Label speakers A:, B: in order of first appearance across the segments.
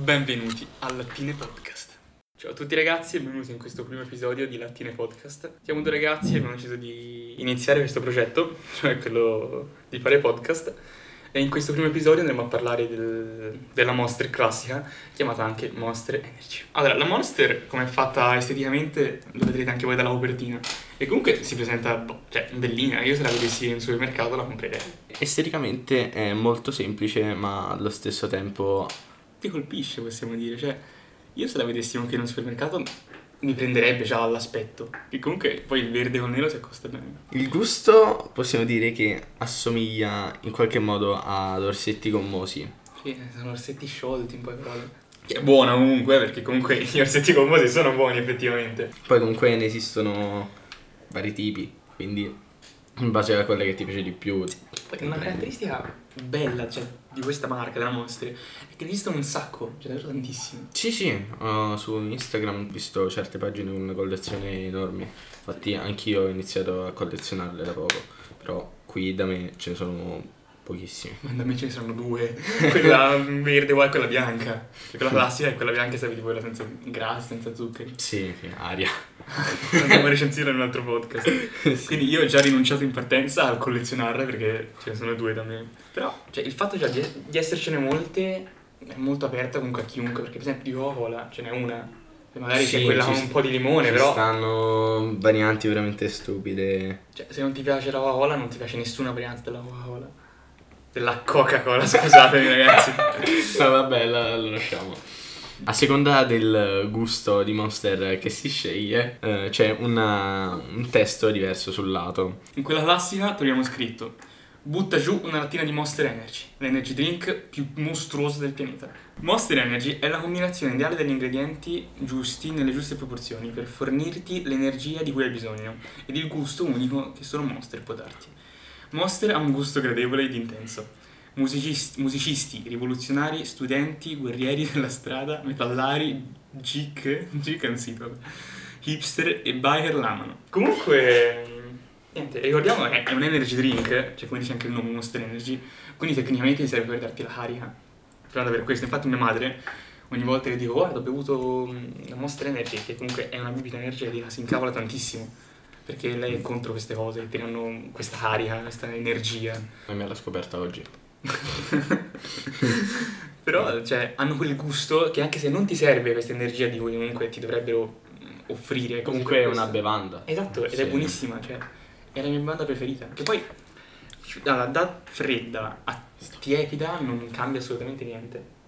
A: Benvenuti al Lattine Podcast. Ciao a tutti ragazzi e benvenuti in questo primo episodio di Lattine Podcast. Siamo due ragazzi e abbiamo deciso di iniziare questo progetto, cioè quello di fare podcast. E in questo primo episodio andremo a parlare del- della Monster classica, chiamata anche Monster Energy. Allora, la Monster, come è fatta esteticamente, lo vedrete anche voi dalla copertina. E comunque si presenta, boh, cioè, bellina. Io se la vedessi in supermercato la comprerei.
B: Esteticamente è molto semplice, ma allo stesso tempo
A: ti colpisce, possiamo dire. Cioè, io se la vedessi anche in un supermercato mi prenderebbe già all'aspetto. Che comunque poi il verde con nero si accosta bene.
B: il gusto possiamo dire che assomiglia in qualche modo ad orsetti gommosi.
A: Sì, sono orsetti sciolti in poche parole. Che è buona comunque, perché comunque gli orsetti gommosi sono buoni effettivamente.
B: Poi comunque ne esistono vari tipi, quindi in base a quella che ti piace di più.
A: Poi una caratteristica bella, cioè, di questa marca, della Monster, è che ne esistono un sacco, ce ne sono tantissimi.
B: Sì, sì, uh, su Instagram ho visto certe pagine con una collezione enorme. Infatti anch'io ho iniziato a collezionarle da poco, però qui da me ce ne sono pochissimi.
A: Ma da me ce ne sono due, quella verde e quella bianca. Cioè, quella classica e quella bianca se avete quella senza grassi, senza zuccheri.
B: Sì, sì, aria.
A: Andiamo a recensire in un altro podcast. Quindi io ho già rinunciato in partenza a collezionarle perché ce ne sono due da me. Però, cioè, il fatto già di, di essercene molte è molto aperta comunque a chiunque, perché per esempio di Coca-Cola ce n'è una. E magari
B: Sì,
A: c'è quella
B: ci
A: con
B: st-
A: un po' di limone,
B: Ci
A: però
B: stanno varianti veramente stupide.
A: cioè, se non ti piace la Coca-Cola non ti piace nessuna variante della Coca-Cola. Della Coca-Cola, scusatemi ragazzi.
B: No, vabbè, la, lo lasciamo. A seconda del gusto di Monster che si sceglie, eh, c'è una- un testo diverso sul lato.
A: In quella classica troviamo scritto Butta giù una lattina di Monster Energy, l'energy drink più mostruoso del pianeta. Monster Energy è la combinazione ideale degli ingredienti giusti nelle giuste proporzioni per fornirti l'energia di cui hai bisogno ed il gusto unico che solo Monster può darti. Monster ha un gusto gradevole ed intenso. Musicisti, musicisti, rivoluzionari, studenti, guerrieri della strada, metallari, geek, geek è un sito, hipster e biker l'amano. Comunque, niente, ricordiamo che è un energy drink, cioè come dice anche il nome Monster Energy, quindi tecnicamente serve per darti la carica. Proprio per questo, infatti mia madre ogni volta che dico guarda ho bevuto mm, la Monster Energy, che comunque è una bibita energetica, si incavola tantissimo. Perché lei è contro queste cose, che ti danno questa carica, questa energia.
B: E me l'ha scoperta oggi.
A: Però, cioè, hanno quel gusto che anche se non ti serve questa energia di cui comunque ti dovrebbero mm, offrire.
B: Comunque è una bevanda.
A: Esatto, ed
B: Sì.
A: è buonissima, cioè, è la mia bevanda preferita. Che poi, da, da fredda a tiepida non cambia assolutamente niente.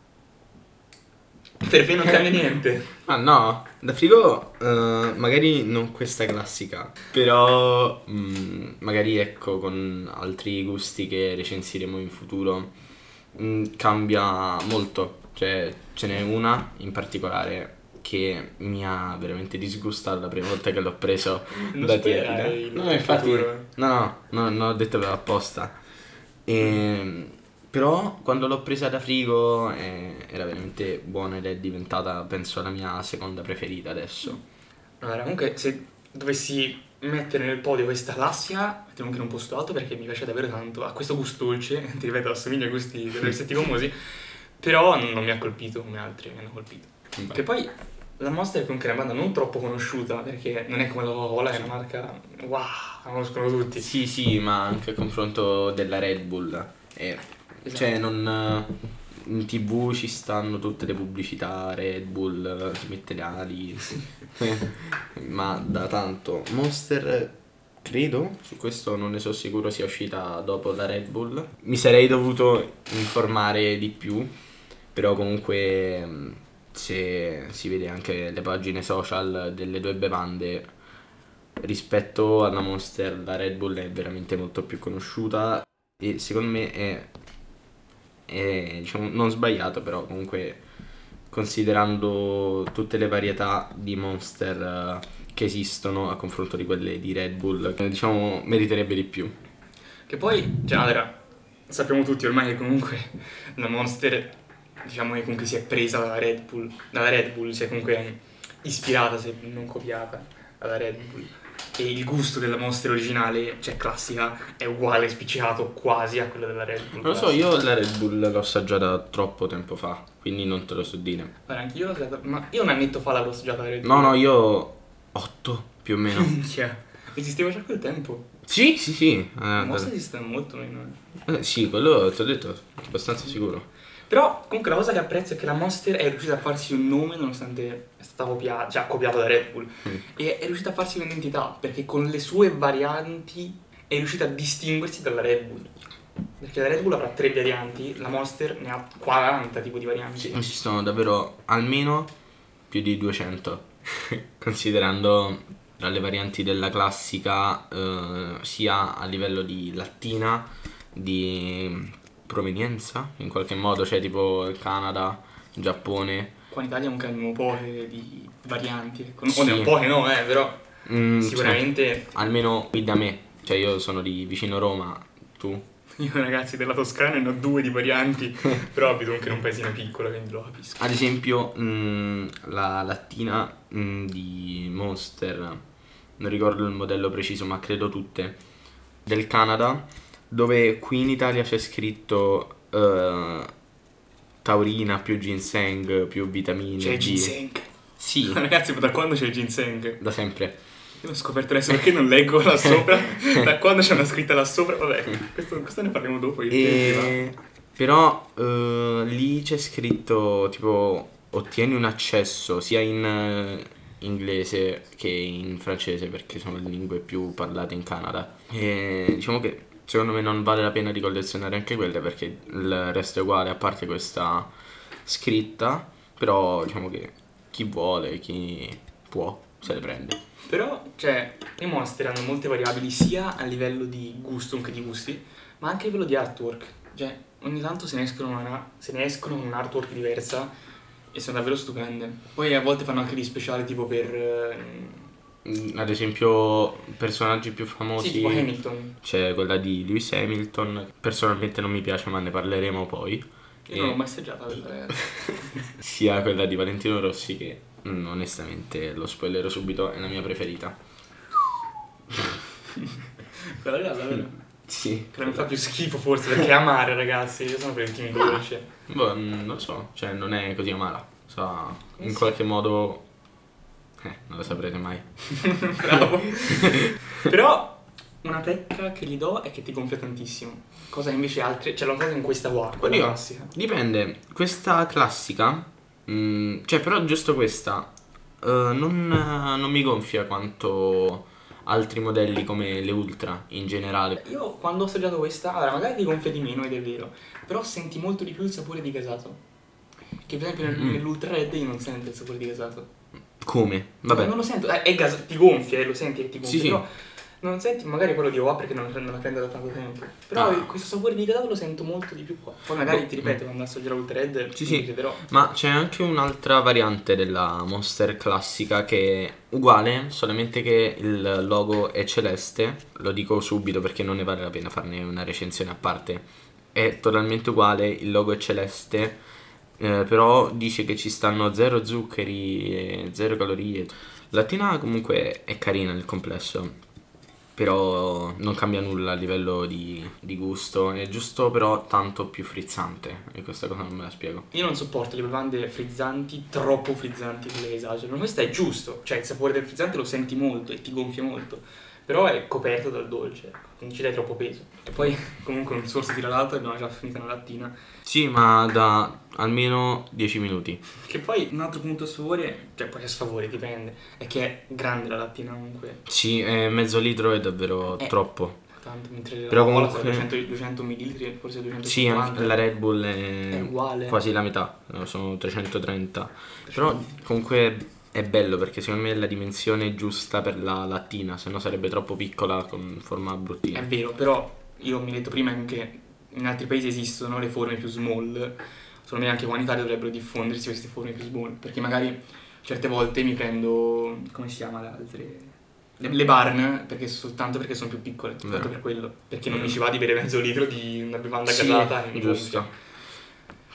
A: Per me non cambia niente.
B: Ah no, da frigo eh, magari non questa classica, però mm, magari ecco con altri gusti che recensiremo in futuro mm, cambia molto, cioè ce n'è una in particolare che mi ha veramente disgustato la prima volta che l'ho preso
A: Non
B: da
A: il-
B: No, infatti, no, no, no, non ho detto per apposta. E, però quando l'ho presa da frigo eh, era veramente buona ed è diventata, penso, la mia seconda preferita adesso.
A: Allora, comunque, se dovessi mettere nel podio questa classica, metterò anche in un posto alto perché mi piace davvero tanto. Ha questo gusto dolce, ti ripeto, assomiglia gusti dei rossetti gommosi, però non mi ha colpito come altri mi hanno colpito.
B: Beh,
A: Che poi la Monster è comunque una banda non troppo conosciuta perché non è come la Coca-Cola, è una marca wow, la conoscono tutti.
B: Sì, sì, ma anche a confronto della Red Bull. eh,
A: Esatto.
B: Cioè, non... In tv ci stanno tutte le pubblicità, Red Bull, eh, si mette le ali, ma da tanto. Monster, credo, su questo non ne sono sicuro, sia uscita dopo la Red Bull. Mi sarei dovuto informare di più, però comunque mh, se si vede anche le pagine social delle due bevande, rispetto alla Monster la Red Bull è veramente molto più conosciuta e secondo me è, è, diciamo, non sbagliato però comunque considerando tutte le varietà di Monster eh, che esistono a confronto di quelle di Red Bull diciamo meriterebbe di più
A: Che poi, cioè, allora, sappiamo tutti ormai che comunque la Monster, diciamo che comunque si è presa dalla Red Bull, dalla Red Bull, si è comunque ispirata, se non copiata, dalla Red Bull. E il gusto della Monster originale, cioè classica, è uguale, spiccicato quasi a quello della Red Bull.
B: Non lo so, io la Red Bull l'ho assaggiata troppo tempo fa, quindi non te lo so dire.
A: Guarda, anche io l'ho assaggiata, ma io un annetto fa l'avevo assaggiata la Red Bull.
B: No, no, io 8 più o meno.
A: Minchia, esisteva già quel tempo.
B: sì, sì, sì.
A: La
B: Eh,
A: Monster esiste molto meno.
B: eh, sì, quello ti ho detto, abbastanza sicuro.
A: Però comunque la cosa che apprezzo è che la Monster è riuscita a farsi un nome nonostante è stata copiata, già copiata da Red Bull.
B: Mm.
A: E è riuscita a farsi un'identità perché con le sue varianti è riuscita a distinguersi dalla Red Bull. Perché la Red Bull avrà tre varianti, la Monster ne ha 40 tipo di varianti.
B: Sì, esistono davvero almeno più di 200, considerando le varianti della classica eh, sia a livello di lattina, di provenienza in qualche modo, cioè tipo il Canada, il Giappone.
A: Qua in Italia abbiamo poche di varianti. ecco.
B: Sì.
A: O ne poche no, eh, però
B: Mm,
A: sicuramente
B: cioè, almeno qui da me, cioè io sono di vicino Roma, tu?
A: io ragazzi della Toscana ne ho due di varianti, però abito anche in un paesino piccolo, quindi lo capisco.
B: Ad esempio, mm, la lattina mm, di Monster, non ricordo il modello preciso, ma credo tutte, del Canada, dove qui in Italia c'è scritto eh, taurina più ginseng più vitamine
A: C'è il
B: D.
A: ginseng.
B: Sì,
A: Ragazzi, ma da quando c'è il ginseng?
B: da sempre.
A: Io l'ho scoperto adesso perché non leggo là sopra. da quando c'è una scritta là sopra, vabbè, questo, questo ne parliamo dopo. io te.
B: E... Però eh, lì c'è scritto tipo ottieni un accesso sia in eh, inglese che in francese perché sono le lingue più parlate in Canada. E diciamo che secondo me non vale la pena di collezionare anche quelle perché il resto è uguale a parte questa scritta, però diciamo che chi vuole, chi può se le prende.
A: Però, cioè, i monster hanno molte variabili sia a livello di gusto, anche di gusti, ma anche a livello di artwork. Cioè, ogni tanto se ne escono una, se ne escono con un artwork diversa e sono davvero stupende. Poi a volte fanno anche di speciali tipo per... eh,
B: Ad esempio personaggi più famosi
A: Sì, tipo Hamilton.
B: C'è quella di Lewis Hamilton, personalmente non mi piace ma ne parleremo poi.
A: Io
B: E
A: non l'ho mai assaggiata quella
B: sia quella di Valentino Rossi che mm, onestamente lo spoilerò subito, è la mia preferita.
A: Quella là, davvero.
B: Sì.
A: Che mi fa più schifo forse perché è amare ragazzi, io sono per il team dolce.
B: Boh, mm, non lo so, cioè non è così amara. Sa,
A: Eh
B: in
A: sì.
B: qualche modo... Eh, non lo saprete mai.
A: Bravo. Però una pecca che gli do è che ti gonfia tantissimo. Cosa invece altre, cioè l'ho notato in questa qua, quella
B: Oddio.
A: classica.
B: Dipende, questa classica, mm, cioè però giusto questa, eh, non, eh, non mi gonfia quanto altri modelli come le Ultra in generale.
A: Io quando ho assaggiato questa, allora magari ti gonfia di meno ed è vero, però senti molto di più il sapore di gasato. Che per esempio
B: Mm.
A: nell'ultra red io non sento il sapore di gasato.
B: Come? Vabbè,
A: Non lo sento, eh, è gas- ti gonfia, eh, lo senti che ti gonfia,
B: Sì, sì.
A: però non senti magari quello di OA perché non, non la prendo da tanto tempo. Però
B: Ah.
A: questo sapore di gasato lo sento molto di più qua. Poi magari ti ripeto, quando assaggerò l'ultra red
B: Sì, sì.
A: chiederò.
B: ma c'è anche un'altra variante della Monster classica che è uguale, solamente che il logo è celeste, lo dico subito perché non ne vale la pena farne una recensione a parte. È totalmente uguale, il logo è celeste, eh, però dice che ci stanno zero zuccheri zero calorie. Lattina comunque è carina nel complesso, però non cambia nulla a livello di, di gusto, è giusto però tanto più frizzante e questa cosa non me la spiego.
A: Io non sopporto le bevande frizzanti, troppo frizzanti, che esagerano. Questo è giusto, cioè il sapore del frizzante lo senti molto e ti gonfia molto, però è coperto dal dolce, ecco, non ci dai troppo peso. E poi comunque un sorso tira l'altro e abbiamo già finito una lattina.
B: Sì, ma da almeno 10 minuti.
A: Che poi un altro punto a sfavore, cioè poi a sfavore dipende, è che è grande la lattina comunque.
B: Sì, eh, mezzo litro è davvero
A: Eh.
B: troppo.
A: Tanto, mentre
B: Però
A: la
B: comunque-
A: sarà 200, 200 ml, forse 250.
B: Sì, anche la Red Bull è,
A: È uguale.
B: quasi la metà, no, sono 330. Però comunque è bello perché secondo me è la dimensione giusta per la lattina, se no sarebbe troppo piccola con forma
A: È
B: bruttina.
A: vero, però io mi ho detto prima che in altri paesi esistono le forme più small, secondo me anche qua in Italia dovrebbero diffondersi queste forme più small, perché magari certe volte mi prendo, come si chiama le altre? Le, barn, perché soltanto perché sono più piccole,
B: Vero.
A: tanto per quello, perché non mi ci va di bere mezzo litro di una bevanda
B: Sì,
A: gasata
B: giusto.
A: gonfia.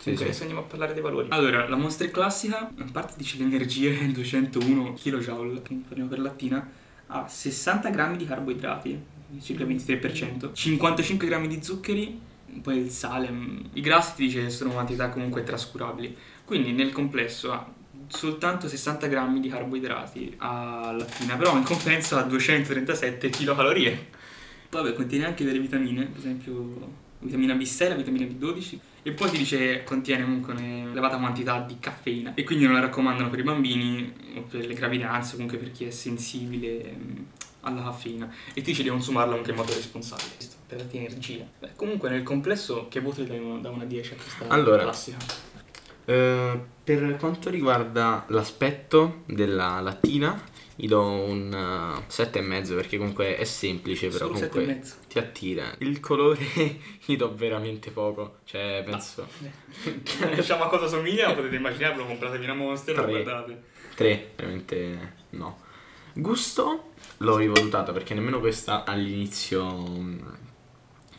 A: Comunque adesso andiamo a parlare dei valori. Allora, la Monster classica, a parte dice l'energia è 201 kJ, quindi parliamo per lattina, ha 60 grammi di carboidrati, circa il 23%, 55 grammi di zuccheri, poi il sale, mm, i grassi ti dice sono quantità comunque trascurabili. Quindi nel complesso ha soltanto 60 grammi di carboidrati a lattina, però in compenso ha 237 kcal. Poi vabbè, contiene anche delle vitamine, per esempio vitamina B6, la vitamina B12 e poi ti dice contiene comunque un'elevata quantità di caffeina e quindi non la raccomandano per i bambini o per le gravidanze comunque per chi è sensibile mm, alla caffeina e ti dice di consumarla anche in modo responsabile per darti energia. Beh, comunque nel complesso che voto dai da 1 a 10 a questa
B: Allora.
A: classica?
B: Eh, per quanto riguarda l'aspetto della lattina, gli do un uh, 7,5 perché comunque è semplice, però
A: Solo
B: comunque
A: 7,5.
B: ti attira. Il colore gli do veramente poco, cioè penso
A: Diciamo a cosa somiglia, potete immaginarlo, compratevi una Monster, lo
B: Tre.
A: guardate.
B: 3, veramente no. Gusto l'ho rivalutato perché nemmeno questa all'inizio mm,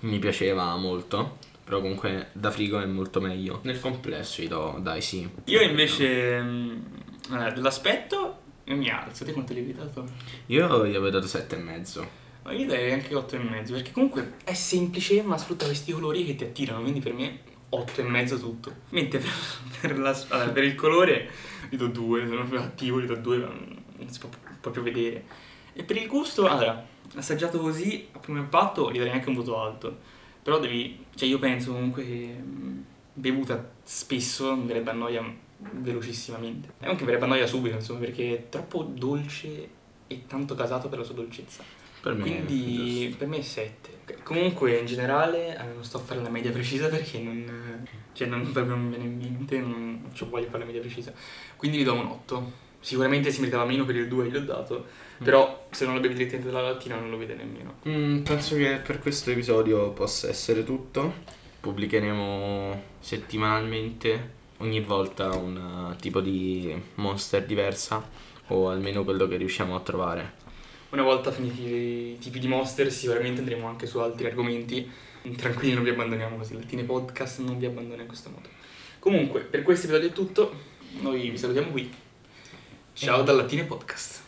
B: mi piaceva molto, però comunque da frigo è molto meglio. Nel complesso gli do, dai sì.
A: Io invece mm, allora, dell'aspetto io mi alzo, te quanto gli hai dato?
B: Io gli avevo dato 7,5.
A: Ma io darei anche 8,5 perché comunque è semplice ma sfrutta questi colori che ti attirano, quindi per me 8,5 tutto. Mentre per, per la- allora, per il colore gli do 2, sono più attivo, gli do 2, ma non si può proprio vedere. E per il gusto, allora, assaggiato così, a primo impatto gli darei anche un voto alto. Però devi, cioè io penso comunque che mh, bevuta spesso mi verrebbe a noia velocissimamente. E anche verrebbe a noia subito, insomma, perché è troppo dolce e tanto casato per la sua dolcezza.
B: Per me è
A: Quindi per me è 7. Comunque in generale eh, non sto a fare la media precisa perché non, cioè, non proprio non mi viene in mente, non ci voglio fare la media precisa. Quindi gli do un 8. Sicuramente si meritava meno per il 2 gli ho dato, però se non lo bevi direttamente dalla lattina non lo vede nemmeno.
B: Mm, penso che per questo episodio possa essere tutto. Pubblicheremo settimanalmente ogni volta un uh, tipo di monster diversa o almeno quello che riusciamo a trovare.
A: Una volta finiti i tipi di monster sicuramente andremo anche su altri argomenti. Tranquilli, non vi abbandoniamo così. Lattine Podcast non vi abbandona in questo modo. Comunque, per questo episodio è tutto. Noi vi salutiamo qui. Ciao dal Lattine Podcast.